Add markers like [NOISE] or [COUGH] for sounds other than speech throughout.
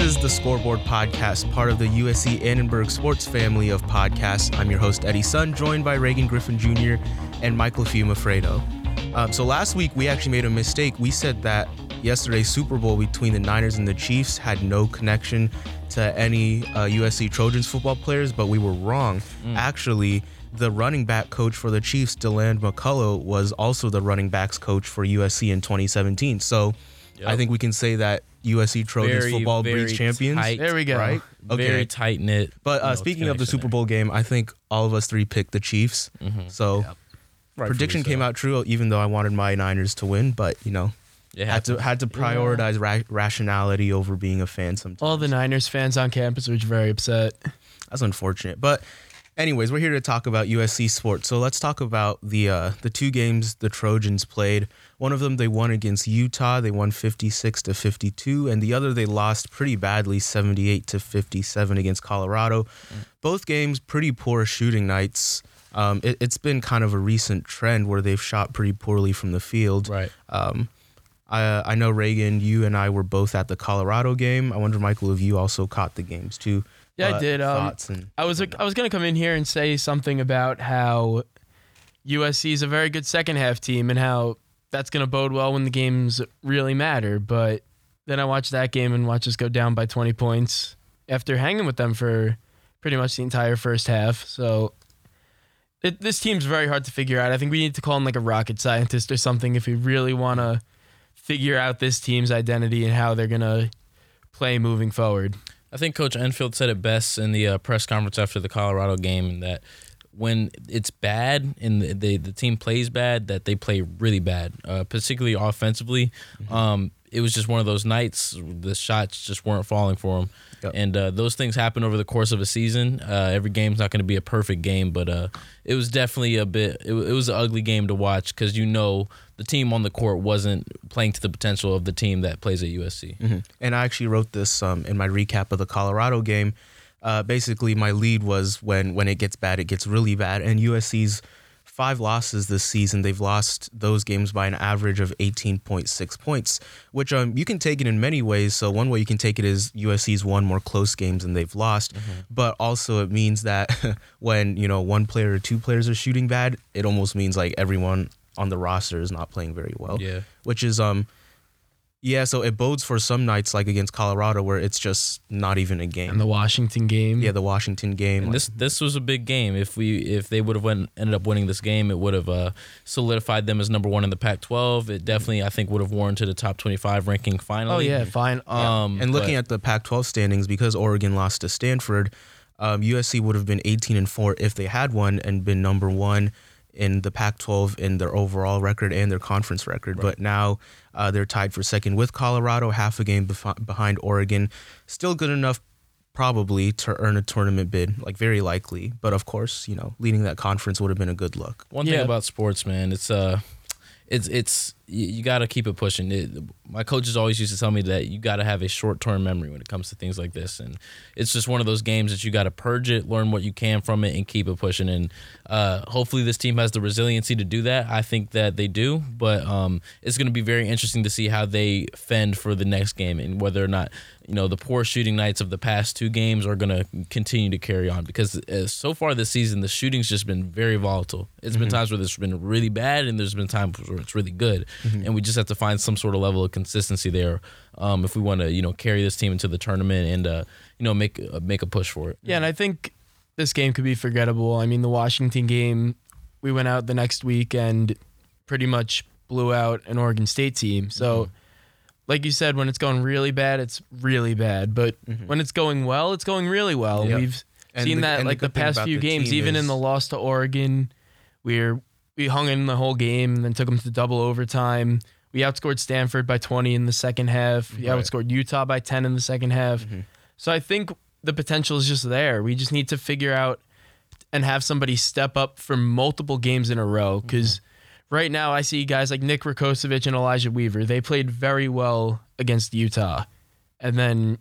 This is the Scoreboard Podcast, part of the USC Annenberg Sports family of podcasts. I'm your host, Eddie Sun, joined by Reagan Griffin Jr. and Michael Fiumefreddo. Um, so last week, we actually made a mistake. We said that yesterday's Super Bowl between the Niners and the Chiefs had no connection to any uh, USC Trojans football players, but we were wrong. Actually, the running back coach for the Chiefs, Deland McCullough, was also the running backs coach for USC in 2017. So I think we can say that USC Trojans Very, football very breeds champions. tight, There we go. Right? Very tight knit. But uh, speaking of the Super Bowl game, I think all of us three picked the Chiefs. So prediction came out true, even though I wanted my Niners to win. But you know, It had to had to prioritize ra- rationality over being a fan. Sometimes All the Niners fans on campus were very upset. that's unfortunate. But anyways, we're here to talk about USC sports. So let's talk about the uh, the two games the Trojans played. One of them they won against Utah. They won 56 to 52, and the other they lost pretty badly, 78 to 57 against Colorado. Both games pretty poor shooting nights. Um, it, it's been kind of a recent trend where they've shot pretty poorly from the field. Right. Um, I I know Reagan, you and I were both at the Colorado game. I wonder, Michael, if you also caught the games too. Yeah, I did, um, and I was I was gonna come in here and say something about how USC is a very good second half team and how that's gonna bode well when the games really matter. But then I watched that game and watched us go down by 20 points after hanging with them for pretty much the entire first half. So it, this team's very hard to figure out. I think we need to call him like a rocket scientist or something if we really want to figure out this team's identity and how they're gonna play moving forward. I think Coach Enfield said it best in the uh, press conference after the Colorado game that when it's bad and the, the, the team plays bad, that they play really bad, uh, particularly offensively. Um, it was just one of those nights. The shots just weren't falling for them. Yep. And uh, those things happen over the course of a season. Uh, every game's not going to be a perfect game, but uh, it was definitely a bit. It, it was an ugly game to watch because you know the team on the court wasn't playing to the potential of the team that plays at USC. Mhm. And I actually wrote this um, in my recap of the Colorado game. Uh, basically, my lead was when when it gets bad, it gets really bad. And USC's five losses this season, they've lost those games by an average of 18.6 points, which um, you can take it in many ways. So one way you can take it is USC's won more close games than they've lost, but also it means that [LAUGHS] when you know one player or two players are shooting bad, it almost means like everyone on the roster is not playing very well Yeah. which is um yeah so it bodes for some nights like against colorado where it's just not even a game And the Washington game. yeah the washington game And this this was a big game. If we if they would have went, ended up winning this game, it would have uh, solidified them as number one in the Pac-12. It definitely I think would have warranted a top 25 ranking finally. Oh yeah, fine. Um, and looking but- at the pac 12 standings because oregon lost to stanford um, usc would have been 18 and 4 if they had one and been number one in the pac 12 in their overall record and their conference record. But now uh, they're tied for second with colorado half a game bef- behind oregon. Still good enough probably to earn a tournament bid like very likely. But of course you know leading that conference would have been a good look. One Yeah. thing about sports, man, it's uh, it's it's you, you got to keep it pushing. It, my coaches always used to tell me that you got to have a short term memory when it comes to things like this, and it's just one of those games that you got to purge it, learn what you can from it, and keep it pushing. And uh, hopefully, this team has the resiliency to do that. I think that they do, but um, it's going to be very interesting to see how they fend for the next game and whether or not you know the poor shooting nights of the past two games are going to continue to carry on because uh, so far this season the shooting's just been very volatile. It's been times where it's been really bad and there's been times where it's really good, and we just have to find some sort of level of consistency there um, if we want to you know carry this team into the tournament and uh, you know make uh, make a push for it. Yeah, and I think this game could be forgettable. I mean, the Washington game, we went out the next week and pretty much blew out an Oregon State team. So, Mm-hmm. like you said, when it's going really bad, it's really bad. But when it's going well, it's going really well. Mm-hmm. Yep. We've And seen the- that like the, past few the games, even in the loss to Oregon, we're we hung in the whole game and then took them to double overtime. We outscored Stanford by 20 in the second half. We Right. outscored Utah by 10 in the second half. Mm-hmm. So I think the potential is just there. We just need to figure out and have somebody step up for multiple games in a row. Because mm-hmm. right now, I see guys like Nick Rakocevic and Elijah Weaver. They played very well against Utah, and then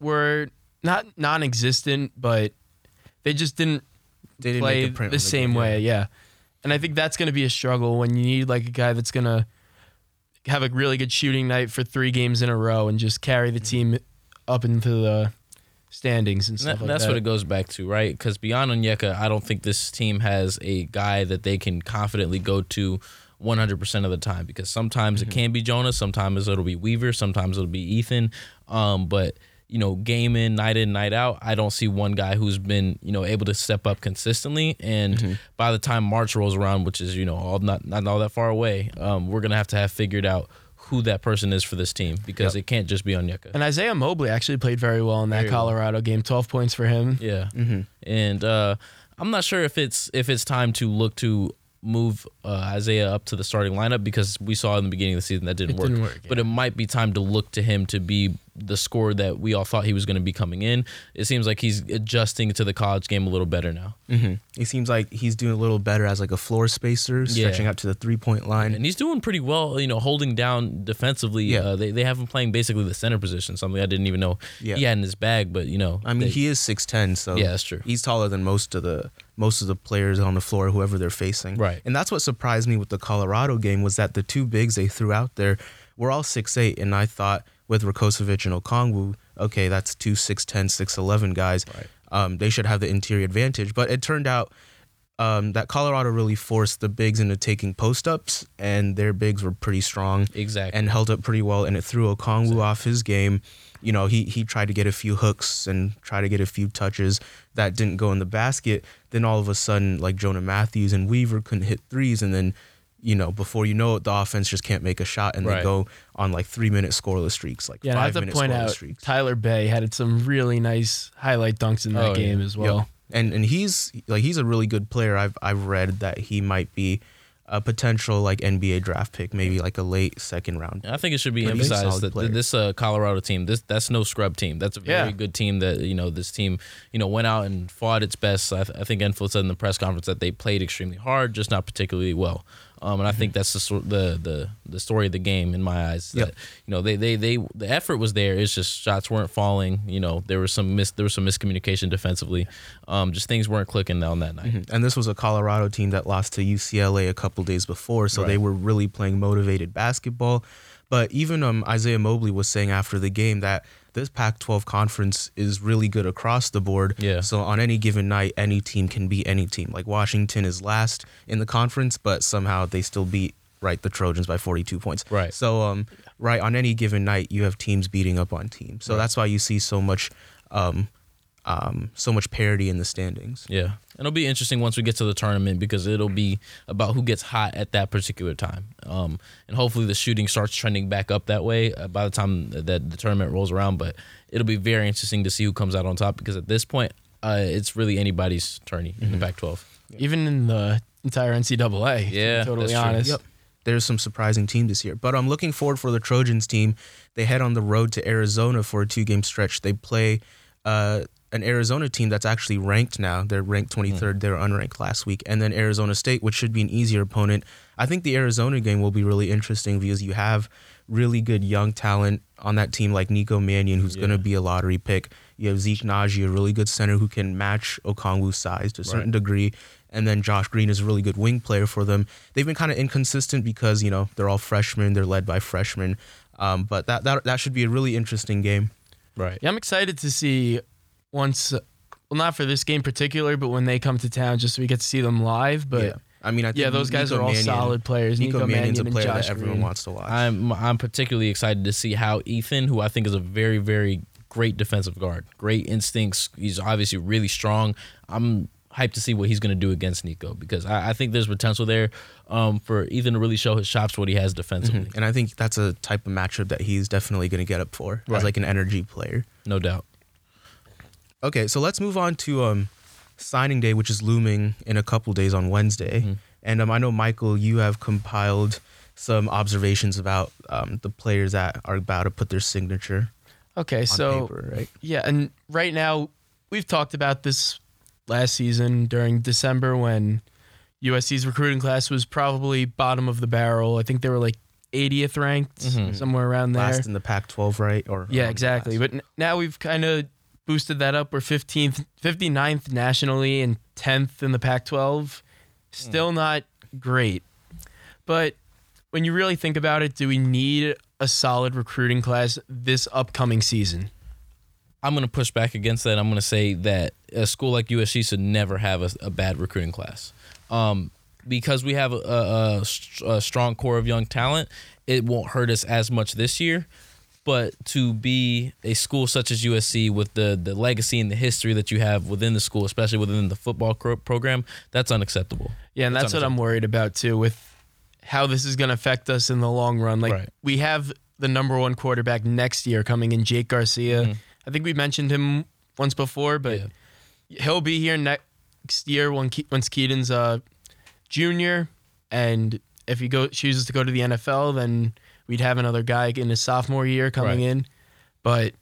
were not non-existent, but they just didn't They didn't play make a print the on same game, yeah. And I think that's going to be a struggle when you need like a guy that's going to have a really good shooting night for three games in a row and just carry the team up into the standings and And stuff that- like that's that. what it goes back to, right? Because beyond Onyeka, I don't think this team has a guy that they can confidently go to 100% of the time. Because sometimes Mm-hmm. it can be Jonas, sometimes it'll be Weaver, sometimes it'll be Ethan. Um, but you know, game in, night in, night out, I don't see one guy who's been you know able to step up consistently. And Mm-hmm. by the time March rolls around, which is you know all not not all that far away, um, we're gonna have to have figured out who that person is for this team because it can't just be Onyeka. And Isaiah Mobley actually played very well in that Very well. Colorado game. Twelve points for him. Yeah, Mm-hmm. and uh, I'm not sure if it's if it's time to look to move uh, Isaiah up to the starting lineup because we saw in the beginning of the season that didn't It work. didn't work, But it might be time to look to him to be the score that we all thought he was going to be coming in. It seems like he's adjusting to the college game a little better now, Mm-hmm. It seems like he's doing a little better as like a floor spacer, stretching Yeah. out to the three point line. and he's doing pretty well. You know, holding down defensively. Yeah. Uh, they they have him playing basically the center position, something I didn't even know Yeah. he had in his bag. But you know, I mean, they- he is six ten, so Yeah, that's true. He's taller than most of the most of the players on the floor, whoever they're facing. Right. And that's what surprised me with the Colorado game was that the two bigs they threw out there were all six eight, and I thought with Rakocevic and Okongwu, okay, that's two 6'10", 6'11 guys. Right. Um, they should have the interior advantage, but it turned out. Um, that Colorado really forced the bigs into taking post ups, and their bigs were pretty strong exactly. and held up pretty well. And it threw Okongwu off his game. You know, he he tried to get a few hooks and try to get a few touches that didn't go in the basket. Then all of a sudden, like Jonah Mathews and Weaver couldn't hit threes, and then you know before you know it, the offense just can't make a shot, and they go on like three minute scoreless streaks, like Yeah, and I have five to minute point scoreless out streaks. Tyler Bey had some really nice highlight dunks in that Oh, yeah. game as Yep. well. And and he's like he's a really good player. I've I've read that he might be a potential like NBA draft pick, maybe like a late second round. I think it should be Pretty emphasized that player. this uh, Colorado team, this that's no scrub team. That's a very Yeah. good team. That you know, this team, you know, went out and fought its best. I, th- I think Enfield said in the press conference that they played extremely hard, just not particularly well. Um, and I think that's the, the the the story of the game in my eyes. Yep. That you know, they they they the effort was there. It's just shots weren't falling. You know, there was some mis there was some miscommunication defensively. Um, just things weren't clicking on that night. And this was a Colorado team that lost to UCLA a couple days before, so they were really playing motivated basketball. But even um, Isaiah Mobley was saying after the game that this Pac-12 conference is really good across the board. Yeah. So on any given night, any team can beat any team. Like Washington is last in the conference, but somehow they still beat right the Trojans by 42 points. Right. So um, right on any given night, you have teams beating up on teams. So that's why you see so much, um, um, so much parity in the standings. Yeah. And it'll be interesting once we get to the tournament because it'll be about who gets hot at that particular time. Um, and hopefully the shooting starts trending back up that way uh, by the time that the tournament rolls around. But it'll be very interesting to see who comes out on top because at this point, uh, it's really anybody's tourney in the Pac 12. Even in the entire NCAA. to be Yeah, totally honest. Yep. There's some surprising teams this year. But I'm looking forward for the Trojans team. They head on the road to Arizona for a two game stretch. They play uh, an Arizona team that's actually ranked now. They're ranked 23rd. They were unranked last week. And then Arizona State, which should be an easier opponent. I think the Arizona game will be really interesting because you have really good young talent on that team like Nico Mannion, who's going to be a lottery pick. You have Zeke Nnaji, a really good center who can match Okongwu's size to a certain Right. degree. And then Josh Green is a really good wing player for them. They've been kind of inconsistent because, you know, they're all freshmen. They're led by freshmen. Um, but that, that that should be a really interesting game. Right. Yeah, I'm excited to see once, well, not for this game particular, but when they come to town, just so we get to see them live. But yeah. I mean, I think yeah, those guys Nico are all Mannion- solid players. Nico, Nico, Mannion's Mannion a player Josh that everyone Green. wants to watch. I'm I'm particularly excited to see how Ethan, who I think is a very very great defensive guard, great instincts. He's obviously really strong. I'm hyped to see what he's going to do against Nico because I, I think there's potential there um, for Ethan to really show his chops what he has defensively, and I think that's a type of matchup that he's definitely going to get up for Right. as like an energy player. no doubt. Okay, so let's move on to um, signing day, which is looming in a couple days on Wednesday. Mm-hmm. And um, I know Michael, you have compiled some observations about um, the players that are about to put their signature Okay, on so paper, right? yeah, and right now we've talked about this last season during December when USC's recruiting class was probably bottom of the barrel. I think they were like 80th ranked, Mhm. somewhere around there. Last in the Pac-12, right? Or Yeah, exactly. But n- now we've kind of boosted that up. We're 15th, 59th nationally and 10th in the Pac 12. Still not great. But when you really think about it, do we need a solid recruiting class this upcoming season? I'm going to push back against that. I'm going to say that a school like USC should never have a, a bad recruiting class. Um, because we have a, a, a, strong core of young talent, it won't hurt us as much this year. But to be a school such as USC with the, the legacy and the history that you have within the school, especially within the football program, that's unacceptable. Yeah, and that's, that's what I'm worried about too with how this is going to affect us in the long run. Like right. we have the number one quarterback next year coming in, Jake Garcia. Mm-hmm. I think we mentioned him once before, but yeah. he'll be here next year when Ke- once Kedon's uh, junior, and if he go chooses to go to the NFL, then we'd have another guy in his sophomore year coming right. in. But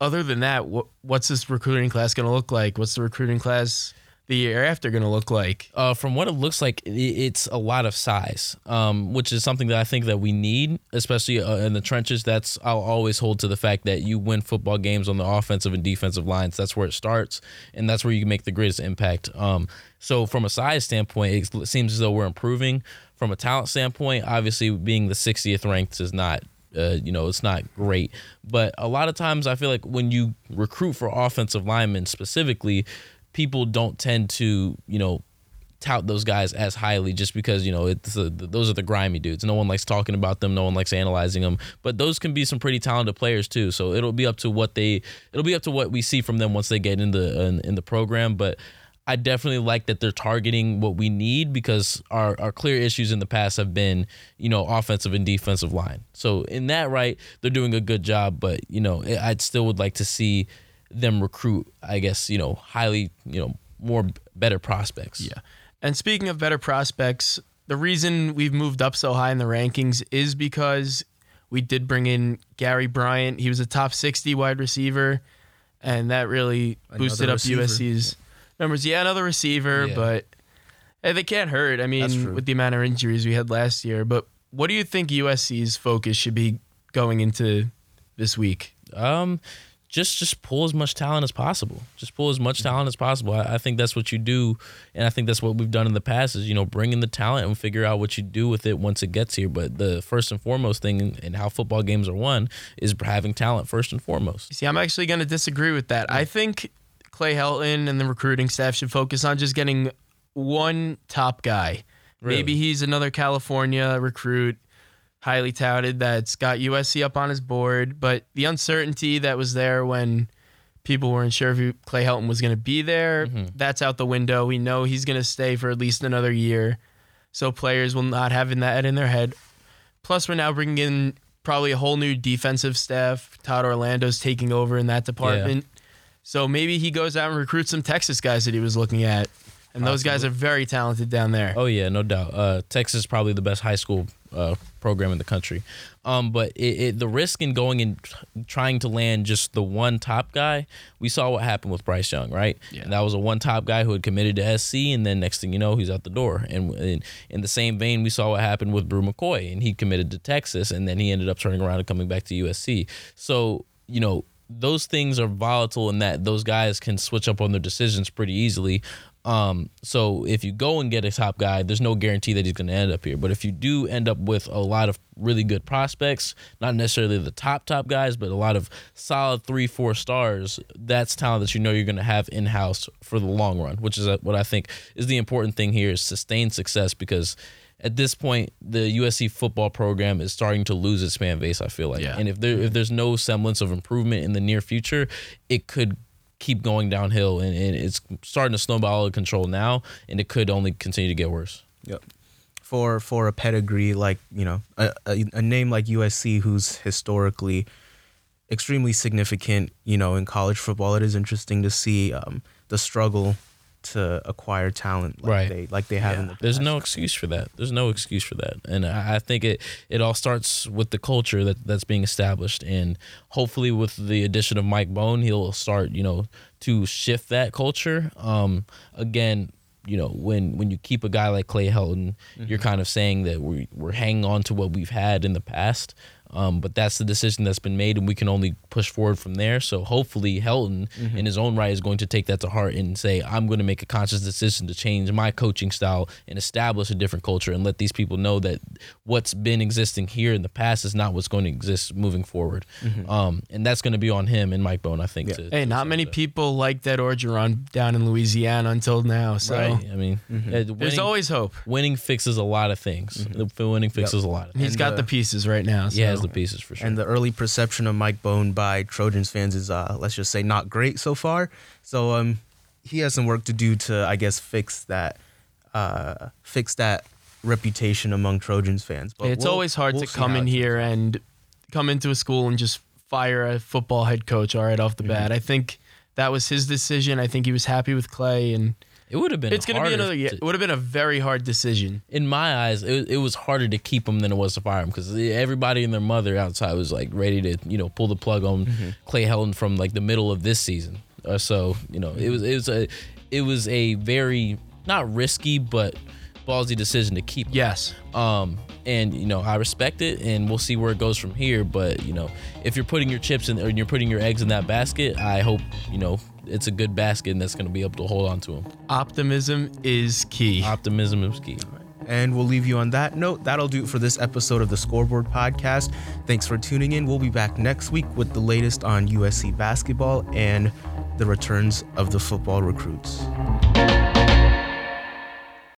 other than that, what, what's this recruiting class going to look like? What's the recruiting class the year after going to look like? Uh, from what it looks like, it's a lot of size, um, which is something that I think that we need, especially uh, in the trenches. That's I'll always hold to the fact that you win football games on the offensive and defensive lines. That's where it starts, and that's where you can make the greatest impact. Um, so from a size standpoint, it seems as though we're improving. From a talent standpoint, obviously being the 60th ranked is not uh, you know, it's not great. But a lot of times I feel like when you recruit for offensive linemen specifically, people don't tend to, you know, tout those guys as highly just because you know it's a, those are the grimy dudes. No one likes talking about them. No one likes analyzing them. But those can be some pretty talented players too. So it'll be up to what they it'll be up to what we see from them once they get in the in, in the program. But I definitely like that they're targeting what we need because our, our clear issues in the past have been, you know, offensive and defensive line. So in that right, they're doing a good job. But you know, I'd still would like to see them recruit, I guess, you know, highly, you know, more better prospects. Yeah. And speaking of better prospects, the reason we've moved up so high in the rankings is because we did bring in Gary Bryant. He was a top 60 wide receiver, and that really another boosted up receiver. USC's numbers. Yeah, another receiver, yeah. but hey, they can't hurt. I mean, with the amount of injuries we had last year. But what do you think USC's focus should be going into this week? Um, just just pull as much talent as possible. Just pull as much talent as possible. I, I, think that's what you do, and I think that's what we've done in the past. Is you know bring in the talent and figure out what you do with it once it gets here. But the first and foremost thing in, in how football games are won is having talent first and foremost. See, I'm actually going to disagree with that. I think Clay Helton and the recruiting staff should focus on just getting one top guy. Really? Maybe he's another California recruit highly touted that's got USC up on his board, but the uncertainty that was there when people weren't sure if Clay Helton was going to be there, mm-hmm. that's out the window. We know he's going to stay for at least another year, so players will not have that in their head. Plus, we're now bringing in probably a whole new defensive staff. Todd Orlando's taking over in that department. Yeah. So maybe he goes out and recruits some Texas guys that he was looking at. And those guys are very talented down there. Oh yeah, no doubt. Uh, Texas is probably the best high school uh, program in the country. Um, but it, it, the risk in going and trying to land just the one top guy, we saw what happened with Bryce Young, right? Yeah. And that was a one top guy who had committed to SC, and then next thing you know, he's out the door. And, and in the same vein, we saw what happened with Bru McCoy, and he committed to Texas, and then he ended up turning around and coming back to USC. So you know those things are volatile in that those guys can switch up on their decisions pretty easily. Um, so if you go and get a top guy, there's no guarantee that he's going to end up here. But if you do end up with a lot of really good prospects, not necessarily the top top guys, but a lot of solid three, four stars, that's talent that you know you're going to have in house for the long run. Which is what I think is the important thing here is sustained success because at this point the USC football program is starting to lose its fan base. I feel like, yeah. and if there if there's no semblance of improvement in the near future, it could keep going downhill, and, and it's starting to snowball out of control now, and it could only continue to get worse. Yep. For for a pedigree like you know a, a, a name like USC, who's historically extremely significant, you know, in college football, it is interesting to see um, the struggle to acquire talent like right. they like they have yeah. in the past. There's no excuse for that. There's no excuse for that. And I, I think it it all starts with the culture that that's being established and hopefully with the addition of Mike Bohn, he'll start, you know, to shift that culture. Um again, you know, when when you keep a guy like Clay Helton, mm-hmm. you're kind of saying that we we're hanging on to what we've had in the past. Um, but that's the decision that's been made, and we can only push forward from there. So hopefully, Helton, in his own right, is going to take that to heart and say, "I'm going to make a conscious decision to change my coaching style and establish a different culture, and let these people know that what's been existing here in the past is not what's going to exist moving forward." Um, and that's going to be on him and Mike Bohn, I think. To, Hey, to not many that. people like that Orgeron down in Louisiana until now. So Right. I mean, uh, there's winning, always hope. winning fixes a lot of things. The Winning fixes a lot of things. He's And, got uh, the pieces right now. So. He has the pieces for sure. And the early perception of Mike Bohn by Trojans fans is, uh, let's just say, not great so far. So um, he has some work to do to, I guess, fix that, uh, fix that reputation among Trojans fans. But it's we'll- always hard we'll to come in it here and come into a school and just fire a football head coach all right off the Mm-hmm. bat. I think that was his decision. I think he was happy with Clay, and it would have been. it's going to be another. to- It would have been a very hard decision. in my eyes, it, it was harder to keep him than it was to fire him because everybody and their mother outside was like ready to you know pull the plug on Mm-hmm. Clay Helton from like the middle of this season. Uh, so you know it was it was a it was a very not risky but ballsy decision to keep. him. Yes. Um, and you know, I respect it, and we'll see where it goes from here. But you know, if you're putting your chips in or you're putting your eggs in that basket, I hope you know it's a good basket and that's going to be able to hold on to him. Optimism is key. Optimism is key. And we'll leave you on that note. That'll do it for this episode of the Scoreboard Podcast. Thanks for tuning in. We'll be back next week with the latest on USC basketball and the returns of the football recruits.